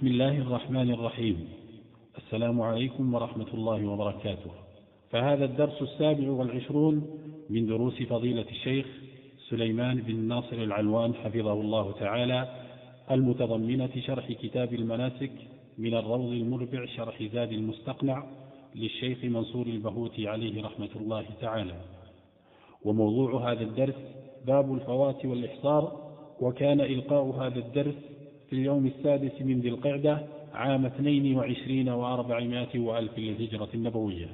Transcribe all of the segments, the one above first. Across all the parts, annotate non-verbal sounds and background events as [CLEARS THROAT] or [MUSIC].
بسم الله الرحمن الرحيم. السلام عليكم ورحمة الله وبركاته. فهذا الدرس السابع والعشرون من دروس فضيلة الشيخ سليمان بن ناصر العلوان حفظه الله تعالى المتضمنة شرح كتاب المناسك من الروض المربع شرح زاد المستقنع للشيخ منصور البهوتي عليه رحمة الله تعالى. وموضوع هذا الدرس باب الفوات والإحصار وكان إلقاء هذا الدرس في اليوم السادس من ذي القعدة عام اثنين وعشرين وأربعمائة وألف للهجرة النبوية.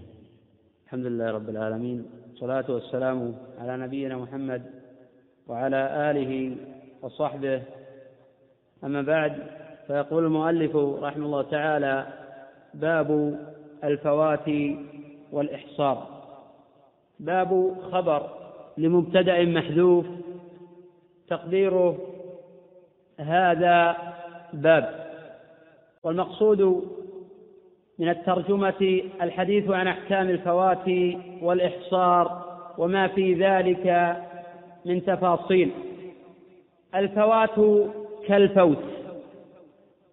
الحمد لله رب العالمين والصلاة والسلام على نبينا محمد وعلى آله وصحبه. أما بعد فيقول المؤلف رحمه الله تعالى باب الفوات والإحصار. باب خبر لمبتدأ محذوف تقديره هذا باب. والمقصود من الترجمة الحديث عن أحكام الفوات والإحصار وما في ذلك من تفاصيل. الفوات كالفوت.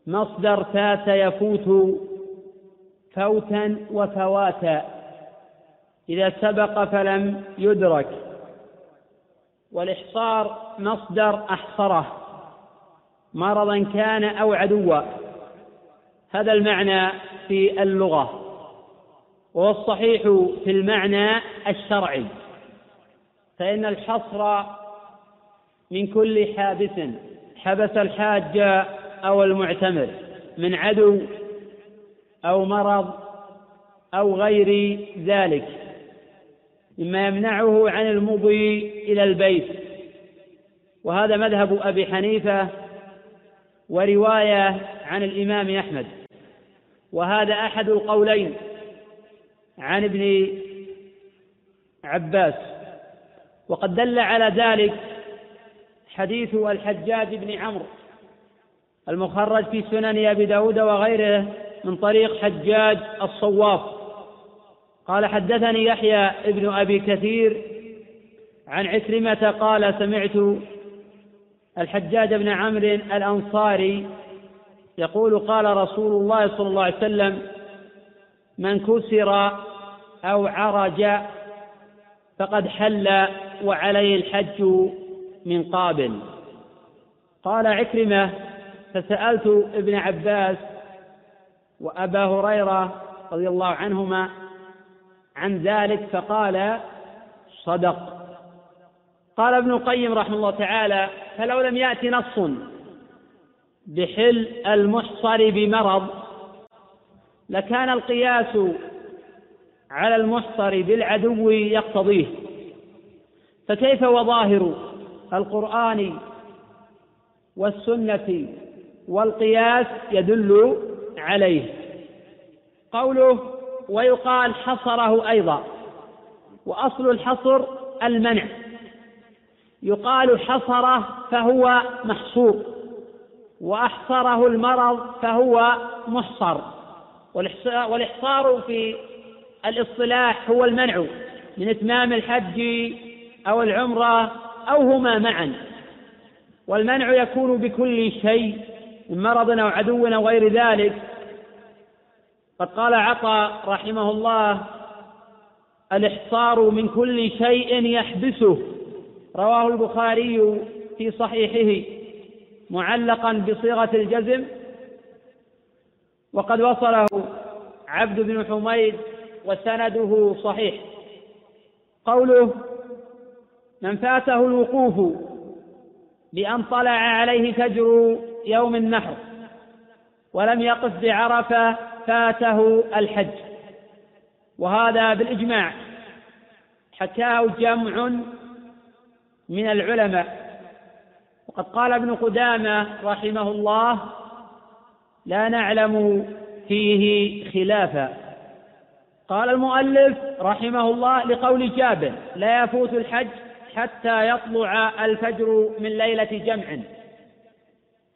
مصدر فات يفوت فوتا وفواتا. إذا سبق فلم يدرك. والإحصار مصدر أحصره. مرضا كان أو عدوا. هذا المعنى في اللغة وهو الصحيح في المعنى الشرعي. فإن الحصر من كل حابس حبس الحاج أو المعتمر من عدو أو مرض أو غير ذلك مما يمنعه عن المضي إلى البيت. وهذا مذهب أبي حنيفة ورواية عن الإمام أحمد. وهذا أحد القولين عن ابن عباس. وقد دل على ذلك حديث الحجاج بن عمرو المخرج في سنن أبي داود وغيره من طريق حجاج الصواف. قال حدثني يحيى ابن أبي كثير عن عكرمة قال سمعت الحجاج بن عمرو الأنصاري يقول قال رسول الله صلى الله عليه وسلم من كسر أو عرج فقد حل وعليه الحج من قابل. قال عكرمة فسألت ابن عباس وأبا هريرة رضي الله عنهما عن ذلك فقال صدق. قال ابن القيم رحمه الله تعالى فلو لم يأتي نص بحل المحصر بمرض لكان القياس على المحصر بالعدو يقتضيه. فكيف وظاهر القرآن والسنة والقياس يدل عليه؟ قوله ويقال حصره أيضا. وأصل الحصر المنع. يقال حصره فهو محصور وأحصره المرض فهو محصر. والإحصار في الإصطلاح هو المنع من إتمام الحج أو العمرة أو هما معا. والمنع يكون بكل شيء من مرض أو عدو أو غير ذلك. قد قال عطاء رحمه الله الإحصار من كل شيء يحبسه رواه البخاري في صحيحه معلقا بصيغة الجزم. وقد وصله عبد بن حميد وسنده صحيح. قوله من فاته الوقوف بأن طلع عليه فجر يوم النحر ولم يقف بعرفة فاته الحج. وهذا بالإجماع. حكاه جمع من العلماء. وقد قال ابن قدامة رحمه الله لا نعلم فيه خلافا. قال المؤلف رحمه الله لقول جابر لا يفوت الحج حتى يطلع الفجر من ليلة جمع.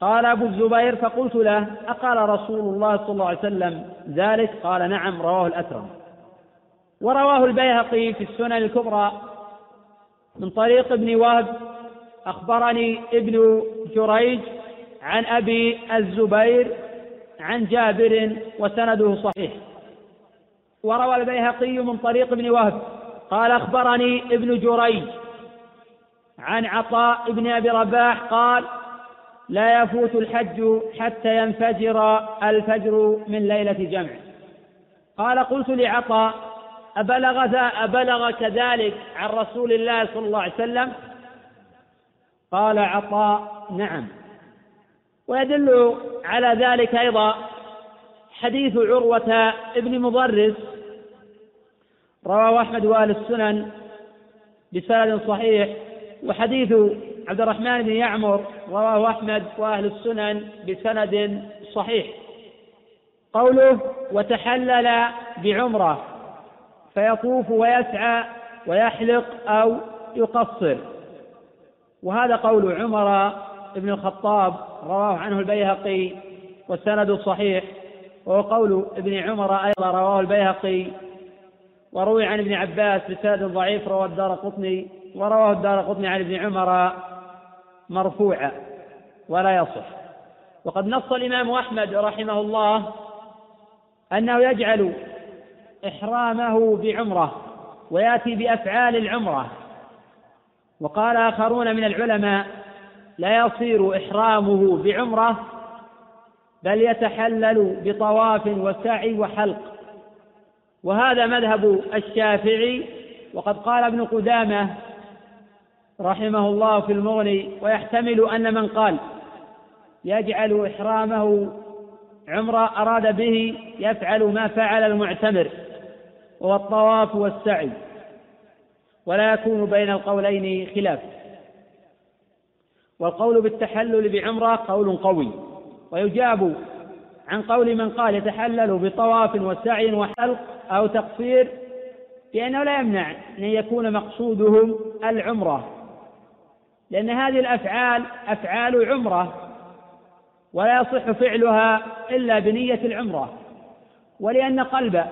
قال أبو الزبير فقلت له أقال رسول الله صلى الله عليه وسلم ذلك؟ قال نعم رواه الأكرم ورواه البيهقي في السنن الكبرى. من طريق ابن وهب أخبرني ابن جريج عن أبي الزبير عن جابر وسنده صحيح. وروى البيهقي من طريق ابن وهب قال أخبرني ابن جريج عن عطاء بن أبي رباح قال لا يفوت الحج حتى ينفجر الفجر من ليلة جمع. قال قلت لعطاء أبلغ أبلغ كذلك عن رسول الله صلى الله عليه وسلم؟ قال عطاء نعم. ويدل على ذلك أيضا حديث عروة ابن مضرس رواه أحمد وأهل السنن بسند صحيح وحديث عبد الرحمن بن يعمر رواه أحمد وأهل السنن بسند صحيح. قوله وتحلل بعمرة فيطوف ويسعى ويحلق أو يقصر. وهذا قول عمر بن الخطاب رواه عنه البيهقي والسند صحيح وهو قول ابن عمر أيضا رواه البيهقي وروي عن ابن عباس بسند ضعيف رواه الدار قطني ورواه الدار قطني عن ابن عمر مرفوعا ولا يصح. وقد نص الإمام أحمد رحمه الله أنه يجعل إحرامه بعمرة ويأتي بأفعال العمرة. وقال آخرون من العلماء لا يصير إحرامه بعمرة بل يتحلل بطواف وسعي وحلق. وهذا مذهب الشافعي. وقد قال ابن قدامة رحمه الله في المغني ويحتمل أن من قال يجعل إحرامه عمرة أراد به يفعل ما فعل المعتمر. وهو الطواف والسعي. ولا يكون بين القولين خلاف. والقول بالتحلل بعمرة قول قوي. ويجاب عن قول من قال يتحلل بطواف وسعي وحلق أو تقصير بأنه لا يمنع أن يكون مقصودهم العمرة. لأن هذه الأفعال أفعال عمرة. ولا يصح فعلها إلا بنية العمرة. ولأن قلب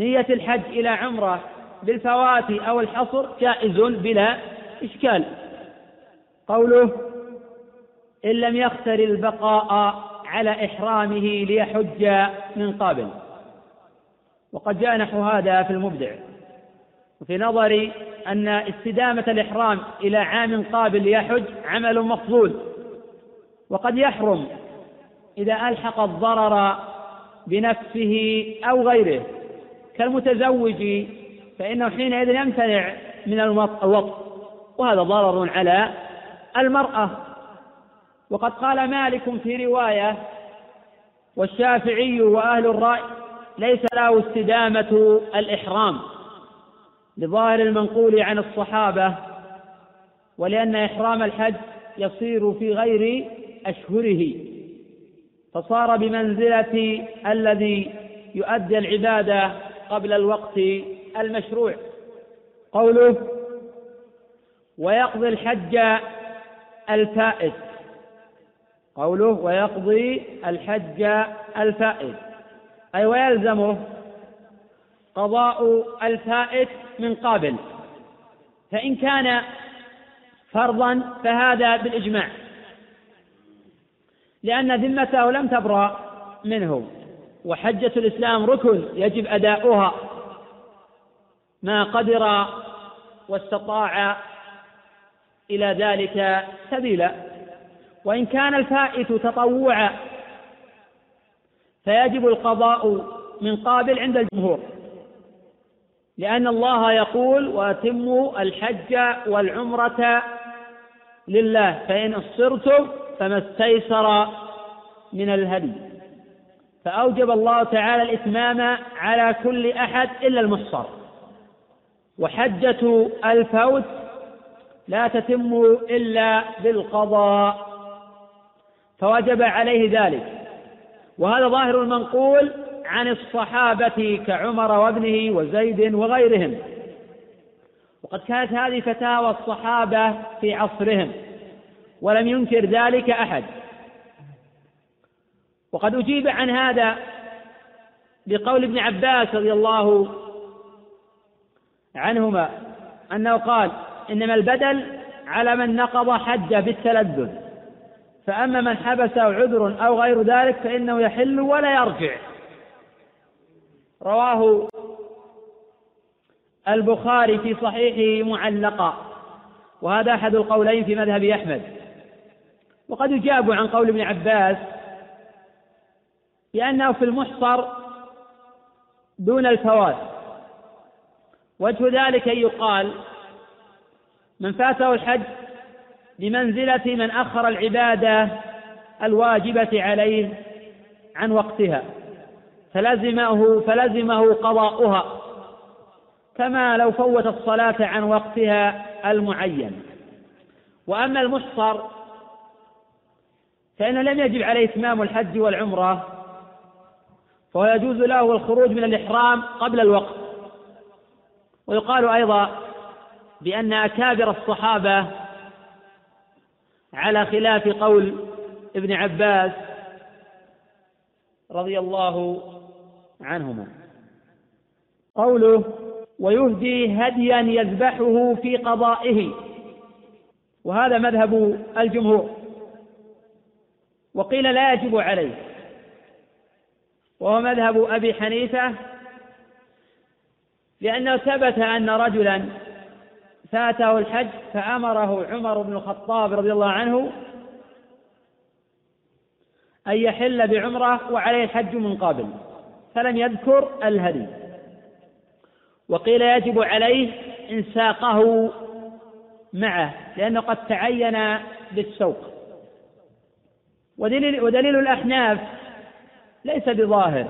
نية الحج إلى عمرة بالفوات أو الحصر جائز بلا إشكال. قوله إن لم يختر البقاء على إحرامه ليحج من قابل. وقد جاء نحو هذا في المبدع. وفي نظري أن استدامة الإحرام إلى عام قابل ليحج عمل مفضول وقد يحرم إذا ألحق الضرر بنفسه أو غيره. كالمتزوج فإنه حينئذ يمتنع من الوطء وهذا ضرر على المرأة. وقد قال مالك في رواية والشافعي وأهل الرأي ليس له استدامة الإحرام لظاهر المنقول عن الصحابة ولأن إحرام الحج يصير في غير أشهره. فصار بمنزلة الذي يؤدي العبادة قبل الوقت المشروع. قوله ويقضي الحج الفائت قوله ويقضي الحج الفائت أي ويلزمه قضاء الفائت من قابل. فإن كان فرضا فهذا بالإجماع. لأن ذمته لم تبرأ منه. وحجة الإسلام ركن يجب أداؤها. ما قدر واستطاع إلى ذلك سبيلا. وإن كان الفائت تطوعا فيجب القضاء من قابل عند الجمهور. لأن الله يقول وأتموا الحج والعمرة لله فإن أصرتم فما استيسر من الهدي. فأوجب الله تعالى الإتمام على كل أحد إلا المحصر. وحجة الفوت لا تتم إلا بالقضاء فوجب عليه ذلك. وهذا ظاهر المنقول عن الصحابة كعمر وابنه وزيد وغيرهم. وقد كانت هذه فتاوى الصحابة في عصرهم ولم ينكر ذلك أحد. وقد أجيب عن هذا بقول ابن عباس رضي الله عنهما أنه قال إنما البدل على من نقض حج بالتلذذ فأما من حبسه عذر أو غير ذلك فإنه يحل ولا يرجع. رواه البخاري في صحيحه معلقا وهذا أحد القولين في مذهب أحمد. وقد يجاب عن قول ابن عباس بأنه في المحصر دون الفوات وجه ذلك أن يقال من فاته الحج بمنزلة من أخر العبادة الواجبة عليه عن وقتها فلزمه فلزمه قضاؤها كما لو فوت الصلاة عن وقتها المعين. وأما المحصر فإنه لم يجب عليه إتمام الحج والعمرة فهو يجوز له الخروج من الإحرام قبل الوقت. ويقال أيضا بأن أكابر الصحابة على خلاف قول ابن عباس رضي الله عنهما. قوله ويهدي هديا يذبحه في قضائه. وهذا مذهب الجمهور. وقيل لا يجب عليه. وهو مذهب أبي حنيفة لأنه ثبت أن رجلا فاته الحج فأمره عمر بن الخطاب رضي الله عنه أن يحل بعمرة وعليه الحج من قبل فلم يذكر الهدي. وقيل يجب عليه إن ساقه معه لأنه قد تعين بالسوق. ودليل, ودليل الأحناف ليس بظاهر.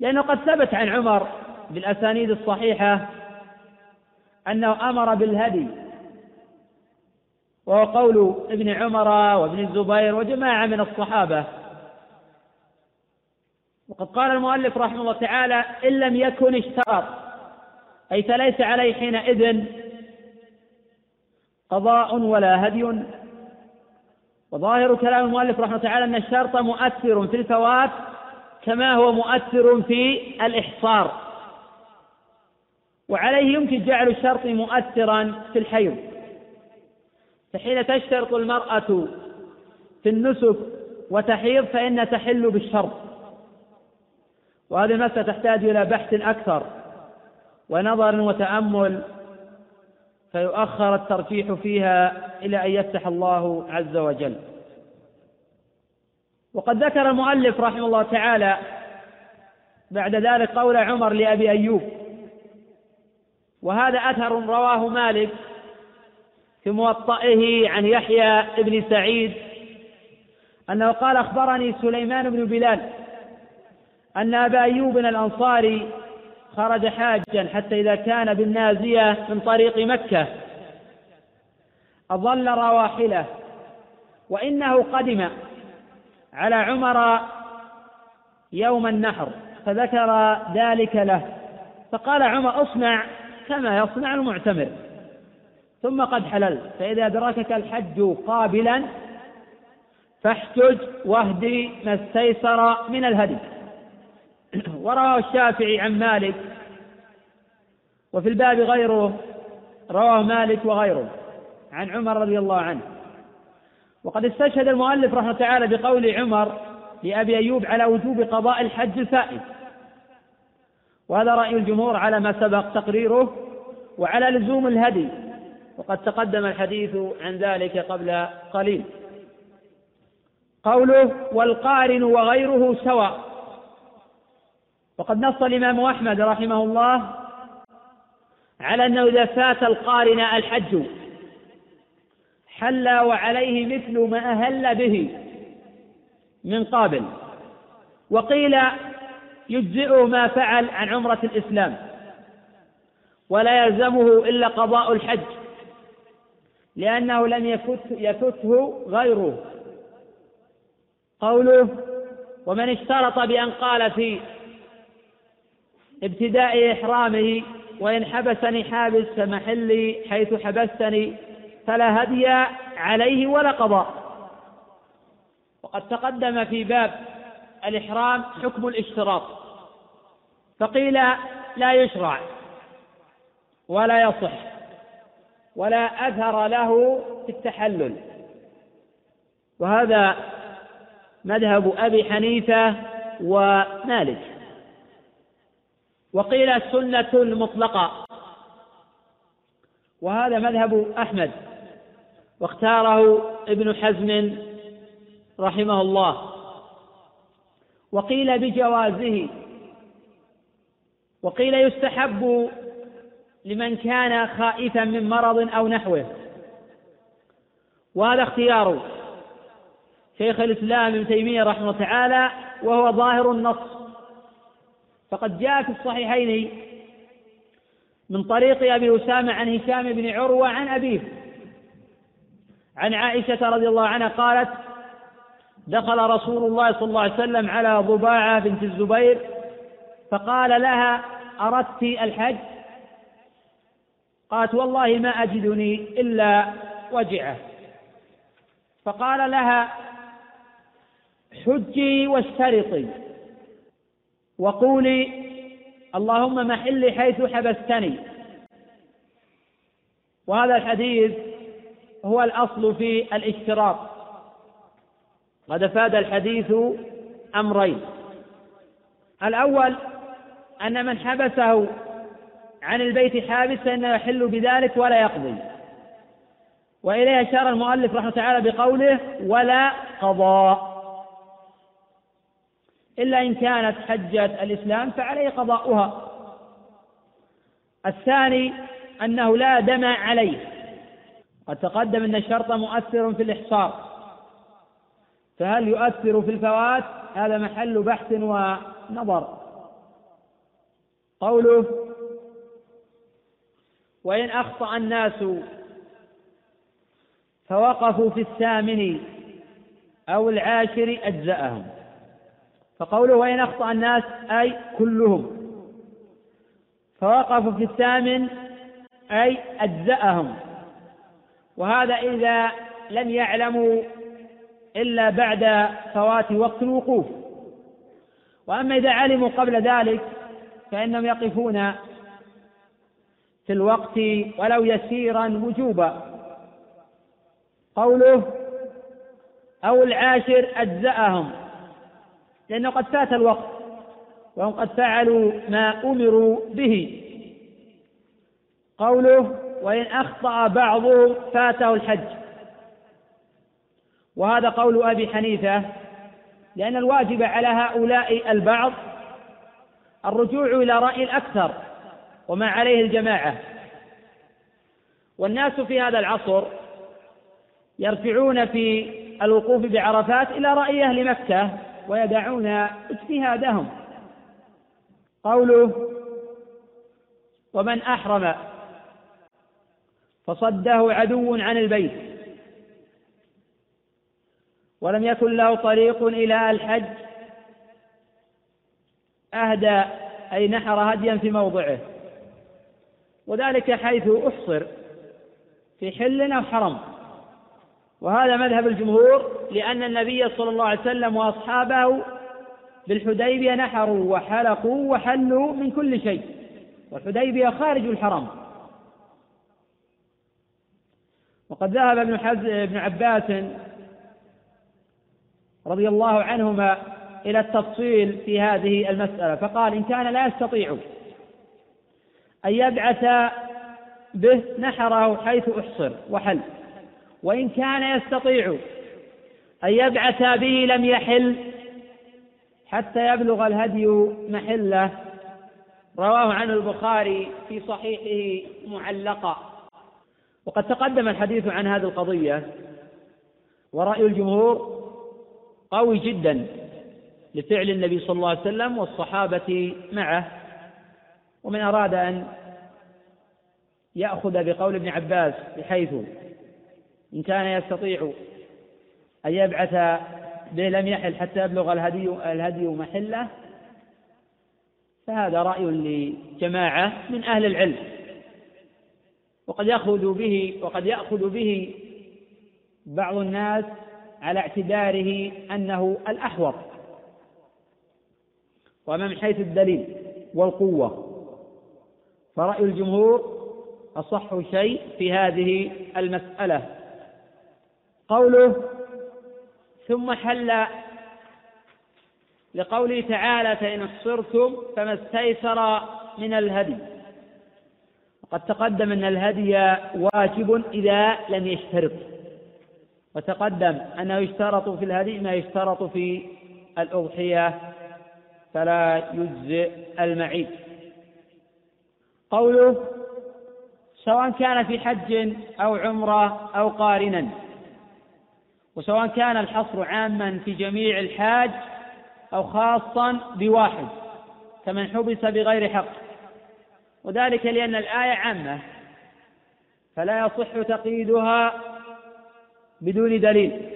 لأنه قد ثبت عن عمر بالأسانيد الصحيحة أنه أمر بالهدي. وهو قول ابن عمر وابن الزبير وجماعة من الصحابة. وقد قال المؤلف رحمه الله تعالى إن لم يكن اشترط. أي فليس عليه حينئذ قضاء ولا هدي. وظاهر كلام المؤلف رحمه الله تعالى أن الشرط مؤثر في الفوات كما هو مؤثر في الإحصار. وعليه يمكن جعل الشرط مؤثرا في الحيض. فحين تشترط المرأة في النسك وتحيض فإن تحل بالشرط. وهذه المسألة تحتاج إلى بحث أكثر ونظر وتأمل فيؤخر الترجيح فيها إلى أن يفتح الله عز وجل. وقد ذكر المؤلف رحمه الله تعالى بعد ذلك قول عمر لأبي أيوب وهذا أثر رواه مالك في موطئه عن يحيى بن سعيد أنه قال أخبرني سليمان بن بلال أن أبا أيوب الأنصاري خرج حاجا حتى إذا كان بالنازية من طريق مكة. أظل رواحله. وإنه قدم على عمر يوم النحر فذكر ذلك له. فقال عمر اصنع كما يصنع المعتمر. ثم قد حللت فإذا أدركك الحج قابلا فاحتج واهدي ما استيسر من الهدي. [CLEARS THROAT] ورواه الشافعي عن مالك وفي الباب غيره رواه مالك وغيره عن عمر رضي الله عنه. وقد استشهد المؤلف رحمه تعالى بقول عمر لأبي أيوب على وجوب قضاء الحج الفائت وهذا رأي الجمهور على ما سبق تقريره وعلى لزوم الهدي وقد تقدم الحديث عن ذلك قبل قليل. قوله والقارن وغيره سواء. وقد نص الإمام أحمد رحمه الله على أنه إذا فات القارن الحج حل وعليه مثل ما أهل به من قابل. وقيل يجزئه ما فعل عن عمرة الإسلام ولا يلزمه إلا قضاء الحج لأنه لم يفت يفته غيره. قوله ومن اشترط بأن قال في ابتداء إحرامه وإن حبسني حابس فمحلي حيث حبستني فلا هدي عليه ولا قضاء وقد تقدم في باب الإحرام حكم الاشتراط. فقيل لا يشرع ولا يصح ولا أثر له في التحلل. وهذا مذهب أبي حنيفة ومالك. وقيل السنة المطلقة. وهذا مذهب أحمد واختاره ابن حزم رحمه الله. وقيل بجوازه. وقيل يستحب لمن كان خائفا من مرض أو نحوه. وهذا اختيار شيخ الإسلام ابن تيمية رحمه الله تعالى وهو ظاهر النص. فقد جاء في الصحيحين من طريق أبي أسامة عن هشام بن عروة عن أبيه. عن عائشة رضي الله عنها قالت دخل رسول الله صلى الله عليه وسلم على ضباعة بنت الزبير فقال لها أردت الحج؟ قالت والله ما أجدني إلا وجعة. فقال لها حجي واشترطي. وقولي اللهم محلي حيث حبستني. وهذا الحديث هو الأصل في الاشتراط قد افاد الحديث أمرين. الأول أن من حبسه عن البيت حابسا انه يحل بذلك ولا يقضي. وإليه أشار المؤلف رحمه الله تعالى بقوله ولا قضاء إلا إن كانت حجة الإسلام فعليه قضاؤها. الثاني أنه لا دم عليه. قد تقدم أن الشرط مؤثر في الإحصار. فهل يؤثر في الفوات؟ هذا محل بحث ونظر. قوله وإن أخطأ الناس فوقفوا في الثامن أو العاشر أجزأهم. فقوله وإن أخطأ الناس أي كلهم. فوقفوا في الثامن أي أجزأهم. وهذا إذا لم يعلموا إلا بعد فوات وقت الوقوف. وأما إذا علموا قبل ذلك فإنهم يقفون في الوقت ولو يسيرا وجوبا. قوله أو العاشر أجزأهم. لأنه قد فات الوقت وهم قد فعلوا ما أمروا به. قوله وإن أخطأ بعضهم فاته الحج. وهذا قول أبي حنيفة لأن الواجب على هؤلاء البعض الرجوع إلى رأي الأكثر وما عليه الجماعة. والناس في هذا العصر يرجعون في الوقوف بعرفات إلى رأي أهل مكة ويدعون اجتهادهم. قوله ومن أحرم فصده عدو عن البيت. ولم يكن له طريق إلى الحج. أهدى أي نحر هديا في موضعه. وذلك حيث أحصر في حل أو حرم. وهذا مذهب الجمهور لأن النبي صلى الله عليه وسلم وأصحابه بالحديبية نحروا وحلقوا وحلوا من كل شيء والحديبية خارج الحرم وقد ذهب ابن. ابن عباس رضي الله عنهما إلى التفصيل في هذه المسألة فقال إن كان لا يستطيع أن يبعث به نحره حيث أحصر وحل وإن كان يستطيع أن يبعث به لم يحل حتى يبلغ الهدي محله. رواه عنه البخاري في صحيحه معلقا وقد تقدم الحديث عن هذه القضية. ورأي الجمهور قوي جدا لفعل النبي صلى الله عليه وسلم والصحابة معه. ومن أراد أن يأخذ بقول ابن عباس بحيث إن كان يستطيع أن يبعث به لم يحل حتى يبلغ الهدي الهدي محله فهذا رأي لجماعة من أهل العلم. وقد يأخذ به وقد يأخذ به بعض الناس على اعتباره أنه الأحوط. وأما من حيث الدليل والقوة. فرأي الجمهور أصح شيء في هذه المسألة. قوله ثم حل لقوله تعالى فإن احصرتم فما استيسر من الهدي. وقد تقدم أن الهدي واجب إذا لم يشترط. وتقدم أنه يشترط في الهدي ما يشترط في الأضحية فلا يجزئ المعيد قوله سواء كان في حج أو عمرة أو قارنا وسواء كان الحصر عاما في جميع الحاج أو خاصا بواحد كمن حبس بغير حق. وذلك لأن الآية عامة فلا يصح تقييدها بدون دليل.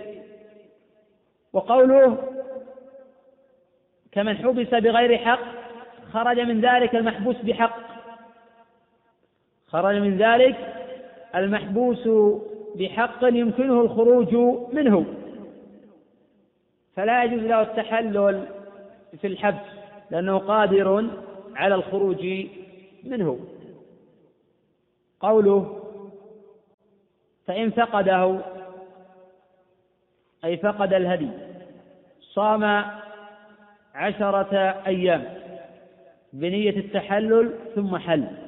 وقوله كمن حبس بغير حق خرج من ذلك المحبوس بحق. خرج من ذلك المحبوس بحق يمكنه الخروج منه. فلا يجوز له التحلل في الحبس لأنه قادر على الخروج منه. قوله فإن فقده أي فقد الهدي صام عشرة أيام بنية التحلل ثم حل.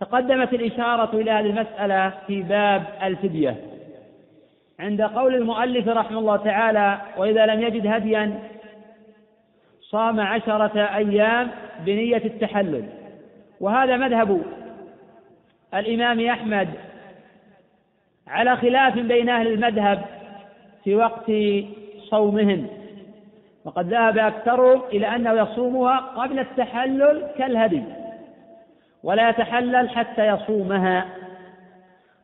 تقدمت الإشارة إلى هذه المسألة في باب الفدية. عند قول المؤلف رحمه الله تعالى وإذا لم يجد هديا صام عشرة أيام بنية التحلل. وهذا مذهب الإمام أحمد على خلاف بين أهل المذهب في وقت صومهم. وقد ذهب أكثرهم إلى أنه يصومها قبل التحلل كالهدي. ولا يتحلل حتى يصومها.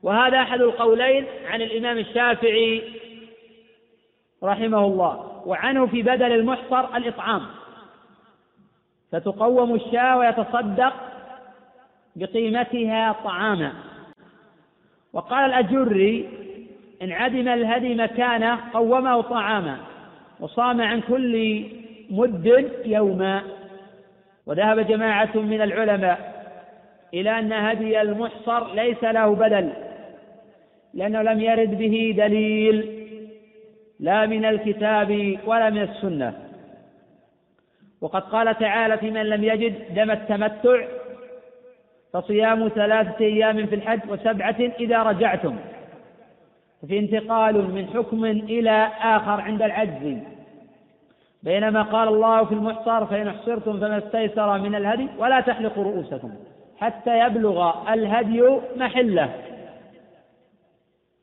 وهذا أحد القولين عن الإمام الشافعي رحمه الله وعنه في بدل المحصر الإطعام. فتقوم الشاة ويتصدق بقيمتها طعاما. وقال الأجري إن عدم الهدي مكانه قومه طعاما وصام عن كل مد يوما. وذهب جماعة من العلماء إلى أن هدي المحصر ليس له بدل لأنه لم يرد به دليل لا من الكتاب ولا من السنة. وقد قال تعالى في من لم يجد دم التمتع فصيام ثلاثة أيام في الحج وسبعة إذا رجعتم. في انتقال من حكم إلى آخر عند العجز. بينما قال الله في المحصر فإن أحصرتم فما استيسر من الهدي ولا تحلقوا رؤوسكم. حتى يبلغ الهدي محله.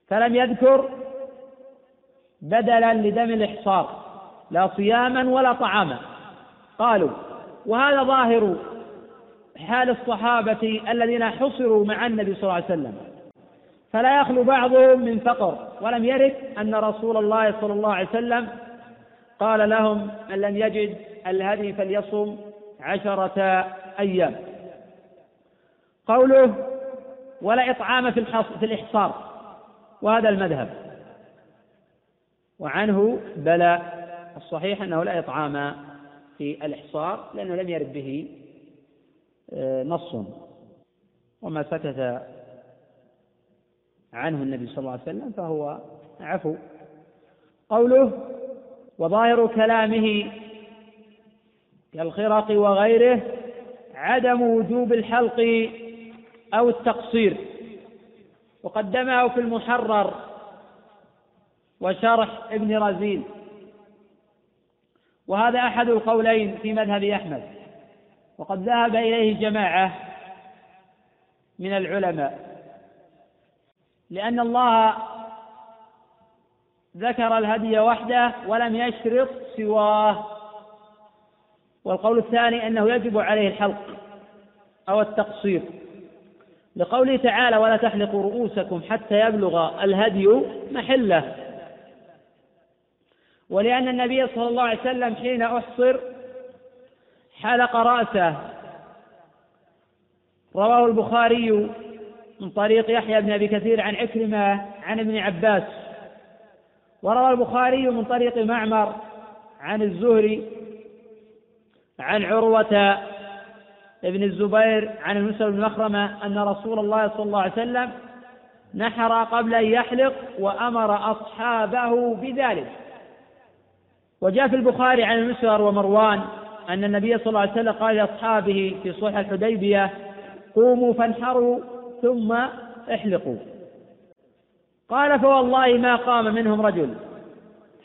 فلم يذكر بدلا لدم الإحصار لا صياما ولا طعاما. قالوا وهذا ظاهر حال الصحابة الذين حصروا مع النبي صلى الله عليه وسلم. فلا يخلو بعضهم من فقر. ولم يرد أن رسول الله صلى الله عليه وسلم قال لهم من لم يجد الهدي فليصم عشرة أيام. قوله ولا إطعام في في الإحصار. وهذا المذهب. وعنه بلى الصحيح أنه لا إطعام في الإحصار لأنه لم يرد به آه، نص. وما سكت عنه النبي صلى الله عليه وسلم فهو عفو. قوله وظاهر كلامه كالخرق وغيره عدم وجوب الحلق أو التقصير. وقدمه في المحرر وشرح ابن رزين. وهذا أحد القولين في مذهب أحمد. وقد ذهب إليه جماعة من العلماء. لأن الله ذكر الهدي وحده ولم يشرط سواه. والقول الثاني أنه يجب عليه الحلق أو التقصير. لقوله تعالى ولا تحلقوا رؤوسكم حتى يبلغ الهدي محله. ولأن النبي صلى الله عليه وسلم حين أحصر حلق رأسه. رواه البخاري من طريق يحيى بن أبي كثير عن عكرمة عن ابن عباس. وروى البخاري من طريق معمر عن الزهري عن عروة ابن الزبير عن المسلم بن مخرمة أن رسول الله صلى الله عليه وسلم نحر قبل أن يحلق وأمر أصحابه بذلك. وجاء في البخاري عن المسور ومروان أن النبي صلى الله عليه وسلم قال لأصحابه في صلح الحديبية قوموا فانحروا ثم احلقوا. قال فوالله ما قام منهم رجل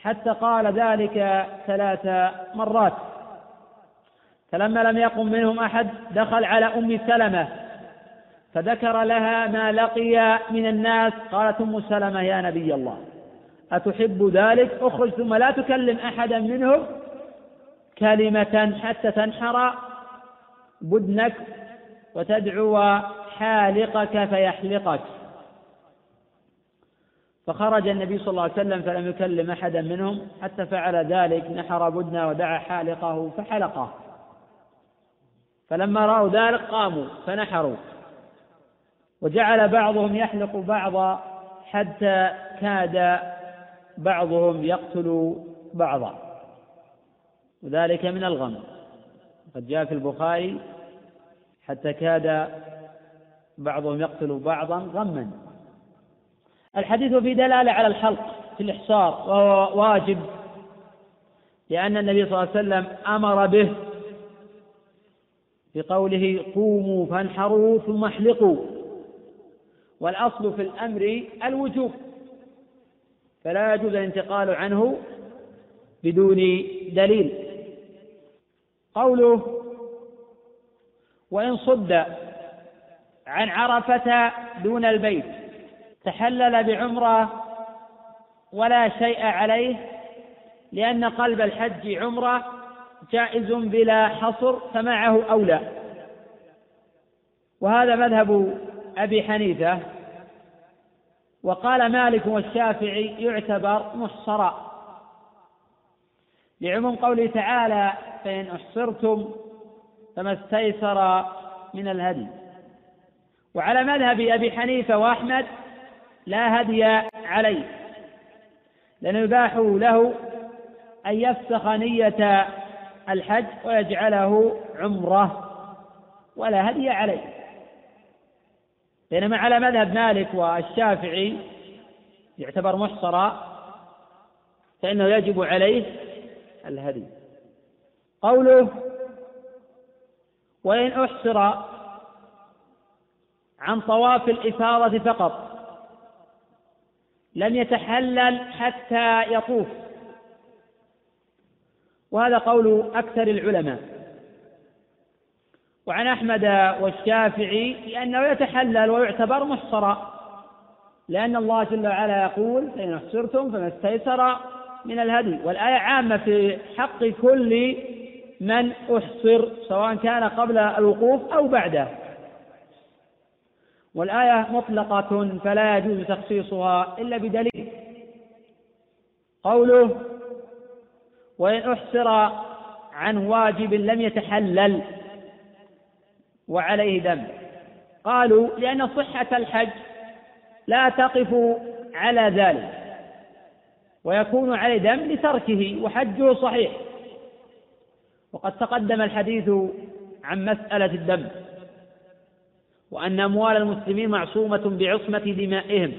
حتى قال ذلك ثلاث مرات. فلما لم يقم منهم أحد دخل على أم سلمة فذكر لها ما لقي من الناس. قالت أم سلمة يا نبي الله أتحب ذلك؟ أخرج ثم لا تكلم أحدا منهم. كلمة حتى تنحر بدنك وتدعو حالقك فيحلقك. فخرج النبي صلى الله عليه وسلم فلم يكلم أحدا منهم. حتى فعل ذلك نحر بدنا ودعا حالقه فحلقه. فلما رأوا ذلك قاموا فنحروا. وجعل بعضهم يحلق بعضا حتى كاد بعضهم يقتل بعضا. وذلك من الغم. قد جاء في البخاري حتى كاد بعضهم يقتل بعضا غما. الحديث في دلالة على الحلق في الإحصار وهو واجب لأن النبي صلى الله عليه وسلم أمر به بقوله قوموا فانحروا ثم احلقوا. والأصل في الأمر الوجوب. فلا يجوز الانتقال عنه بدون دليل. قوله وإن صد عن عرفة دون البيت تحلل بعمرة ولا شيء عليه لأن قلب الحج عمرة جائز بلا حصر فمعه أولى وهذا مذهب أبي حنيفة. وقال مالك والشافعي يعتبر محصرا. لعموم قوله تعالى فإن أحصرتم فما استيسر من الهدي. وعلى مذهب أبي حنيفة وأحمد لا هدي عليه لأنه يباح له أن يفسخ نية الحج ويجعله عمرة ولا هدي عليه. بينما على مذهب مالك والشافعي يعتبر محصرا فإنه يجب عليه الهدي. قوله وإن أحصر عن طواف الإفاضة فقط لم يتحلل حتى يطوف. وهذا قول أكثر العلماء. وعن أحمد والشافعي لأنه يتحلل ويعتبر محصرا لأن الله جل وعلا يقول فإن أحصرتم فما استيسر من الهدي والآية عامة في حق كل من أحصر سواء كان قبل الوقوف أو بعده. والآية مطلقة فلا يجوز تخصيصها إلا بدليل. قوله وإن أحصر عن واجب لم يتحلل وعليه دم قالوا لأن صحة الحج لا تقف على ذلك ويكون عليه دم لتركه وحجه صحيح. وقد تقدم الحديث عن مسألة الدم وأن أموال المسلمين معصومة بعصمة دمائهم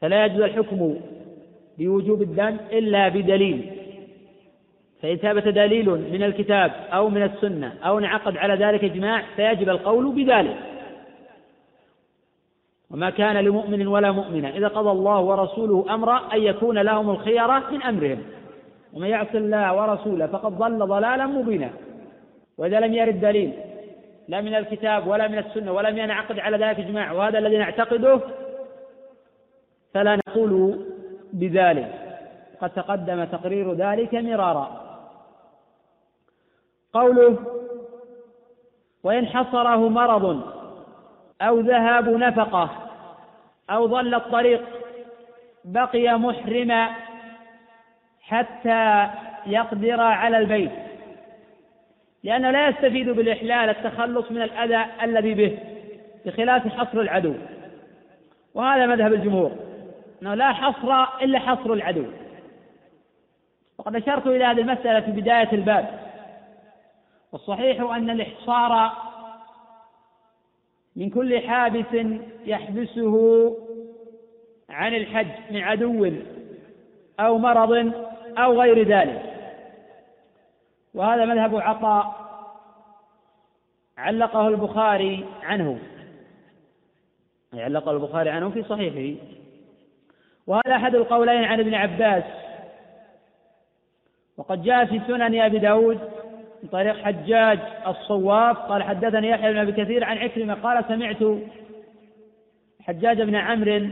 فلا يجوز الحكم بوجوب الدم إلا بدليل. فإن ثبت دليل من الكتاب أو من السنة أو انعقد على ذلك إجماع فيجب القول بذلك. وما كان لمؤمن ولا مؤمنة إذا قضى الله ورسوله أمرا أن يكون لهم الخيرة من أمرهم. ومن يعص الله ورسوله فقد ضل ضلالا مبينا. وإذا لم يرد دليل لا من الكتاب ولا من السنة ولم ينعقد على ذلك إجماع وهذا الذي نعتقده فلا نقول بذلك قد تقدم تقرير ذلك مرارا. قوله وإن حصره مرض أو ذهاب نفقة أو ضل الطريق بقي محرما حتى يقدر على البيت لأنه لا يستفيد بالإحلال التخلص من الأذى الذي به بخلاف حصر العدو وهذا مذهب الجمهور. أنه لا حصر إلا حصر العدو. وقد أشرت إلى هذه المسألة في بداية الباب. والصحيح أن الإحصار من كل حابس يحبسه عن الحج من عدو أو مرض أو غير ذلك. وهذا مذهب عطاء علقه البخاري عنه. علقه البخاري عنه في صحيحه. وهذا أحد القولين عن ابن عباس. وقد جاء في سنن أبي داود من طريق حجاج الصواف قال حدثني يحيى بن أبي كثير عن عكرمة قال سمعت حجاج بن عمرو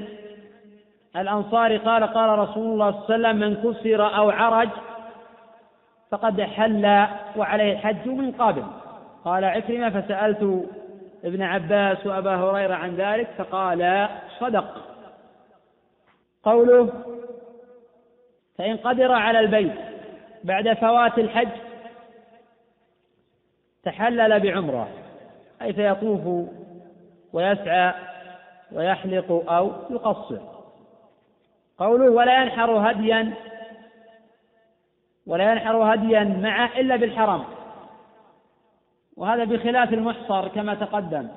الأنصاري قال قال رسول الله صلى الله عليه وسلم من كسر أو عرج فقد حل وعليه الحج من قبل. قال عكرمة فسألت ابن عباس وأبا هريرة عن ذلك فقال صدق. قوله فإن قدر على البيت بعد فوات الحج تحلل بعمرة أي فيطوف ويسعى ويحلق أو يقصر. قوله ولا ينحر هديا ولا ينحر هديا معه إلا بالحرم وهذا بخلاف المحصر كما تقدم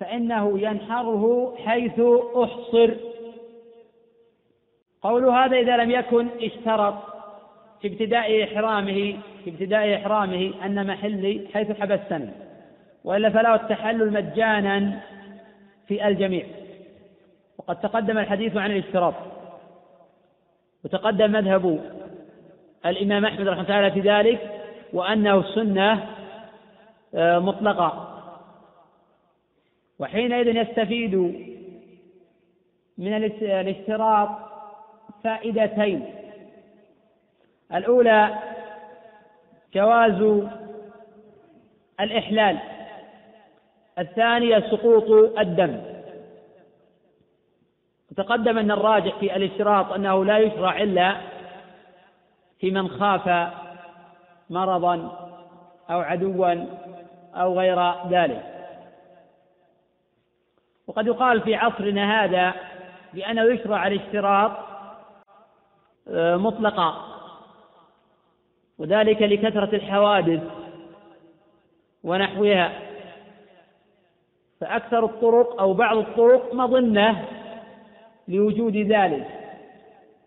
فإنه ينحره حيث أحصر. قول هذا إذا لم يكن اشترط في ابتداء إحرامه في ابتداء إحرامه أن محلي حيث حبستني وإلا فله التحلل مجانا في الجميع. وقد تقدم الحديث عن الاشتراط وتقدم مذهب الإمام أحمد رحمه الله في ذلك وأنه سنة آه، مطلقة. وحينئذ يستفيد من الاشتراط فائدتين. الأولى جواز الإحلال. الثانية سقوط الدم. تقدم أن الراجح في الاشتراط أنه لا يشرع إلا في من خاف مرضا أو عدوا أو غير ذلك. وقد يقال في عصرنا هذا بأنه يشرع الاشتراط مطلقا وذلك لكثرة الحوادث ونحوها. فأكثر الطرق أو بعض الطرق مظنة لوجود ذلك.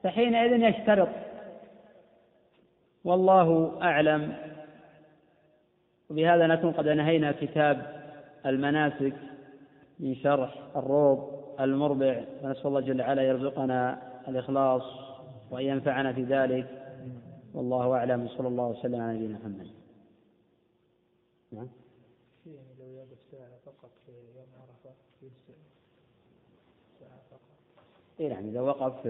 فحينئذ يشترط. والله أعلم. وبهذا نكون قد انهينا كتاب المناسك من شرح الروض المربع. ونسال الله جل وعلا يرزقنا الإخلاص. وإن ينفعنا في ذلك والله أعلم صلى الله وسلم على نبينا محمد. نعم. لو يقف ساعة فقط في يوم عرفة ساعة فقط. اي نعم إذا وقف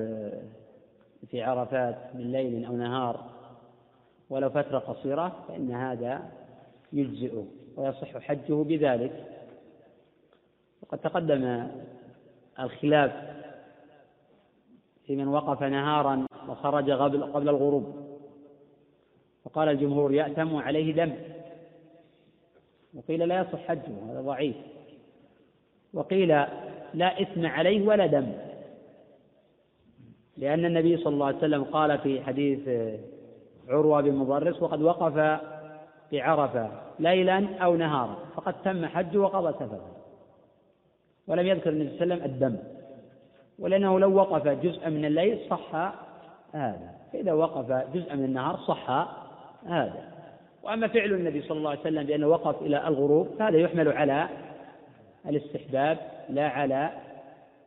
في عرفات من ليل أو نهار ولو فترة قصيرة فإن هذا يجزئه ويصح حجه بذلك وقد تقدم الخلاف في من وقف نهارا وخرج قبل قبل الغروب. فقال الجمهور يأتم عليه دم. وقيل لا يصح حجه هذا ضعيف. وقيل لا إثم عليه ولا دم. لأن النبي صلى الله عليه وسلم قال في حديث عروة بن مضرس وقد وقف بعرفة ليلا أو نهارا فقد تم حجه وقضى سفره. ولم يذكر النبي صلى الله عليه وسلم الدم. ولأنه لو وقف جزءا من الليل صح هذا. فإذا وقف جزءا من النهار صح هذا. وأما فعل النبي صلى الله عليه وسلم بأنه وقف إلى الغروب فهذا يحمل على الاستحباب لا على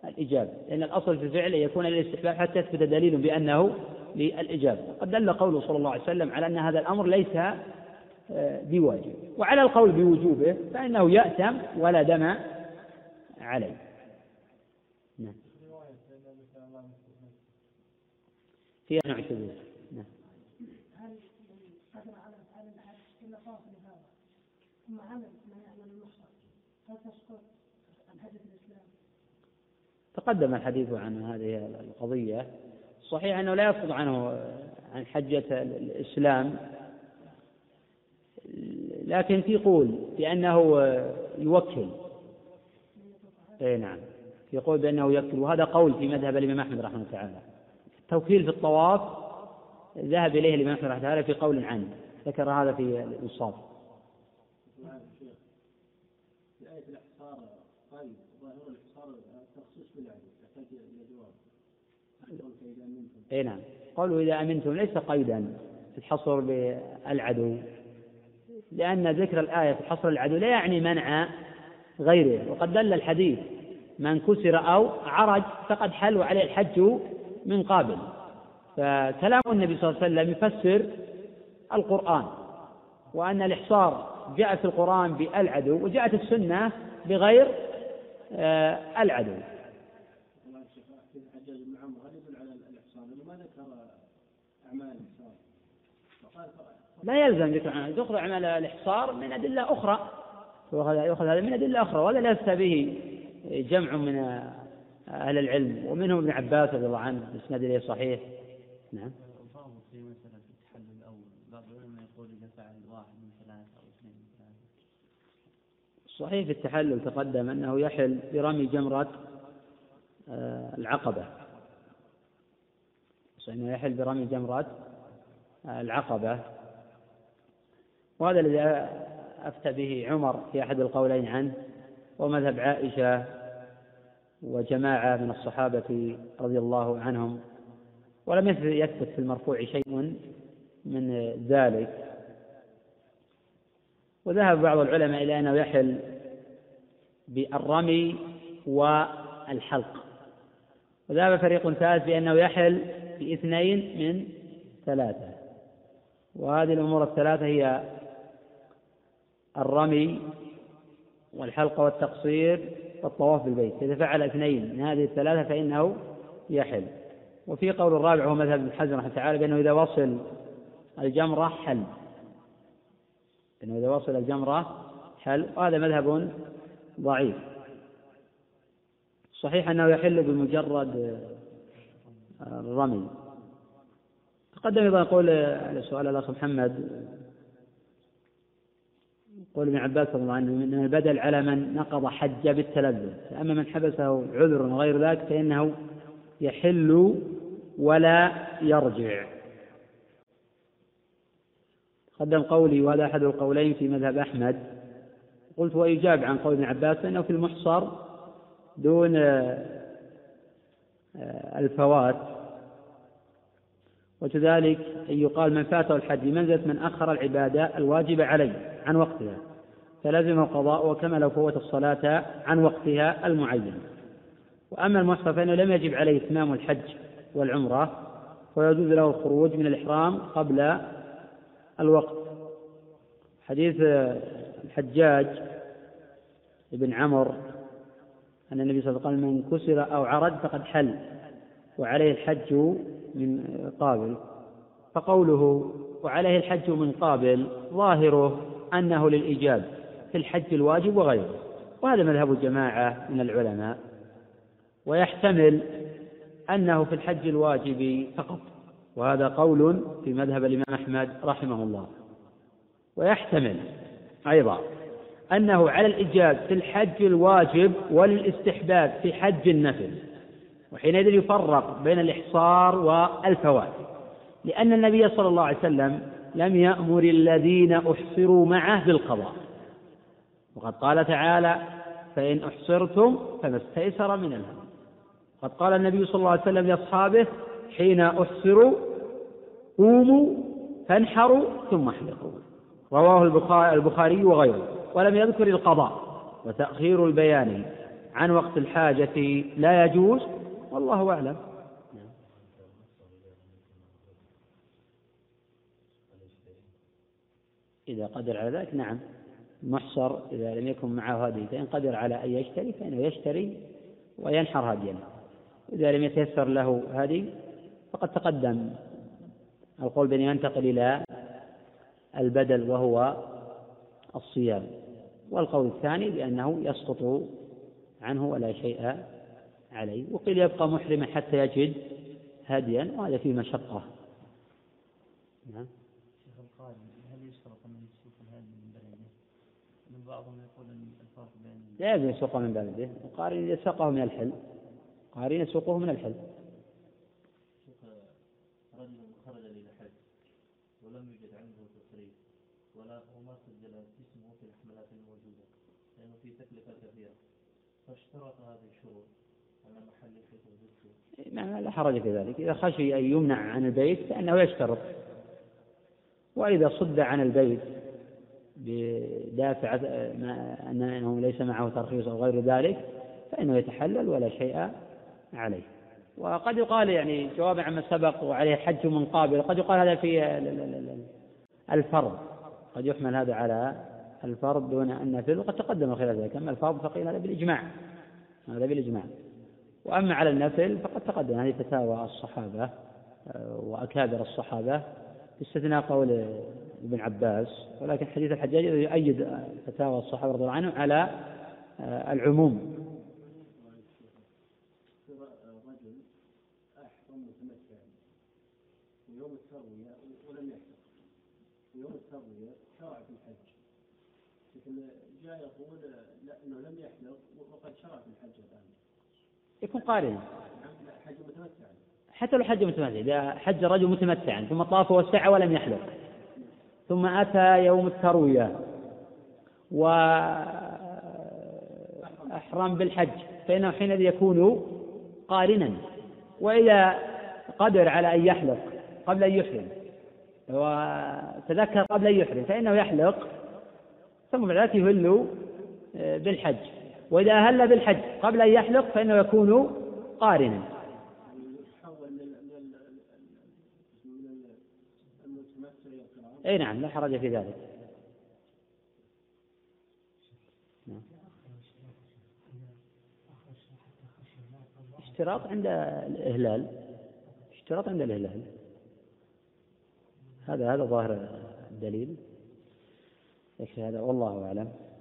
الإجابة. لأن الأصل في الفعل يكون الاستحباب حتى يثبت دليل بأنه للإجابة. قد دل قوله صلى الله عليه وسلم على أن هذا الأمر ليس بواجب. وعلى القول بوجوبه فإنه يأتم ولا دم عليه نعم نوع شذوذ نعم هل قدر على الا؟ تقدم الحديث عن هذه القضية. صحيح أنه لا يسقط عنه عن حجة الإسلام لكن في قول بأنه يوكل. اي نعم. في قول بأنه يوكل وهذا قول في مذهب الإمام أحمد رحمه الله تعالى. التوكيل في الطواف ذهب إليه الإمام أحمد رحمه الله في قول عنه ذكر هذا في الإنصاف اي نعم. قوله إذا أمنتم ليس قيدا الحصر بالعدو لأن ذكر الآية في حصر العدو لا يعني منع غيره وقد دل الحديث من كسر أو عرج فقد حل عليه الحج من قابل. فكلام النبي صلى الله عليه وسلم يفسر القرآن وأن الإحصار جاء في القرآن بالعدو وجاءت السنة بغير آه، العدو. لا يلزم ذكر أعمال ذكر أعمال الإحصار من أدلة أخرى. يؤخذ هذا من أدلة أخرى وهذا لا به جمع من أهل العلم ومنهم ابن عباس رضي الله عنه بإسناد إليه صحيح. نعم. في مسألة التحلل الأول بعض العلماء يقول إذا فعل واحد من ثلاثة أو اثنين من ثلاثة. صحيح في التحلل تقدم أنه يحل برمي جمرة آه، العقبة. أنه يحل برمي جمرة آه، العقبة. وهذا الذي أفتى به عمر في أحد القولين عنه ومذهب عائشة وجماعة من الصحابة رضي الله عنهم. ولم يثبت في المرفوع شيء من ذلك. وذهب بعض العلماء إلى أنه يحل بالرمي والحلق. وذهب فريق ثالث بأنه يحل باثنين من ثلاثة. وهذه الأمور الثلاثة هي الرمي والحلق والتقصير والطواف بالبيت. إذا فعل اثنين من هذه الثلاثة فإنه يحل. وفي قول الرابع هو مذهب ابن حزم رحمه تعالى بأنه إذا وصل الجمرة حل. أنه إذا وصل الجمرة حل. وهذا مذهب ضعيف. صحيح أنه يحل بمجرد الرمي. تقدم أيضا يقول على سؤال الأخ محمد قول ابن عباس رضي الله عنه من البدل على من نقض حج بالتلذذ أما من حبسه عذر وغير ذلك فإنه يحل ولا يرجع. قدم قولي وهذا أحد القولين في مذهب أحمد. قلت ويجاب عن قول ابن عباس فإنه في المحصر دون آه، الفوات وكذلك أن يقال من فاته الحج بمنزلة من أخر العبادة الواجبة عليه عن وقتها فلزم القضاء وكما لو فوت الصلاة عن وقتها المعين. وأما المحصر فإنه لم يجب عليه إتمام الحج والعمرة ويجوز له الخروج من الإحرام قبل الوقت. حديث الحجاج بن عمر أن النبي صلى الله عليه وسلم من كسر أو عرج فقد حل وعليه الحج من قابل. فقوله وعليه الحج من قابل ظاهره أنه للإيجاب في الحج الواجب وغيره. وهذا مذهب الجماعة من العلماء. ويحتمل أنه في الحج الواجب فقط. وهذا قول في مذهب الإمام أحمد رحمه الله. ويحتمل أيضا أنه على الإجاب في الحج الواجب وللاستحباب في حج النفل. وحينئذ يفرق بين الإحصار والفوات لأن النبي صلى الله عليه وسلم لم يأمر الذين أحصروا معه بالقضاء. وقد قال تعالى فإن أحصرتم فما استيسر من الهدي قد قال النبي صلى الله عليه وسلم لأصحابه حين أحصروا قوموا فانحروا ثم احلقوا. رواه البخاري وغيره. ولم يذكر القضاء. وتأخير البيان عن وقت الحاجة لا يجوز والله أعلم. إذا قدر على ذلك نعم. محصر إذا لم يكن معه هدي فإن قدر على أن يشتري فإنه يشتري وينحر هديا إذا لم يتيسر له هدي فقد تقدم القول بأن ينتقل إلى البدل وهو الصيام. والقول الثاني بأنه يسقط عنه ولا شيء عليه. وقيل يبقى محرما حتى يجد هديا وهذا فيه مشقة. نعم. هل يشترط من يسوق الهدي من بلده؟ من بعضهم يقول الفرق بين لا يلزم يسوقه من بلده القارن يسوقه من الحل. قارن يسوقه من الحل. رجل خرج للحج ولم يوجد عنده تصريف ولا وما سجل اسمه في الحملات الموجودة لأنه في تكلفة كثيرة. فاشترط هذه الشروط. ما لا حرج في ذلك. إذا خشي أن يمنع عن البيت فإنه يشترط. وإذا صد عن البيت بدافع أنه ليس معه ترخيص أو غير ذلك فإنه يتحلل ولا شيء عليه. وقد يقال يعني جوابا عما سبق وعليه حج من قابل قد يقال هذا في ال- ال- ال- ال- الفرض. قد يحمل هذا على الفرض دون النفل وقد تقدم خلاف ذلك. أما الفرض فقيل هذا بالإجماع. هذا بالإجماع. وأما على النفل فقد تقدم هذه فتاوى الصحابة آه، وأكابر الصحابة باستثناء قول ابن عباس ولكن حديث الحجاج يؤيد فتاوى الصحابة رضي الله عنهم على آه، العموم. ويوم التروية ولم يحرم ويوم التروية شرع في الحج لكن جاء يقول لا إنه لم يحلق وقد شرع في الحج. يكون قارنا حتى لو حج متمتع إذا حج رجل متمتعا ثم طاف وسعى ولم يحلق. ثم أتى يوم التروية وأحرم بالحج فإنه حينئذ يكون قارنا. وإذا قدر على أن يحلق قبل أن يحرم وتذكر قبل أن يحرم فإنه يحلق ثم بعد ذلك يهل آه، بالحج. وإذا أهل بالحج قبل أن يحلق فإنه يكون قارنا. أي نعم لا حرج في ذلك. اشتراط عند الإهلال. اشتراط عند الإهلال. هذا هذا ظاهر الدليل هذا والله أعلم.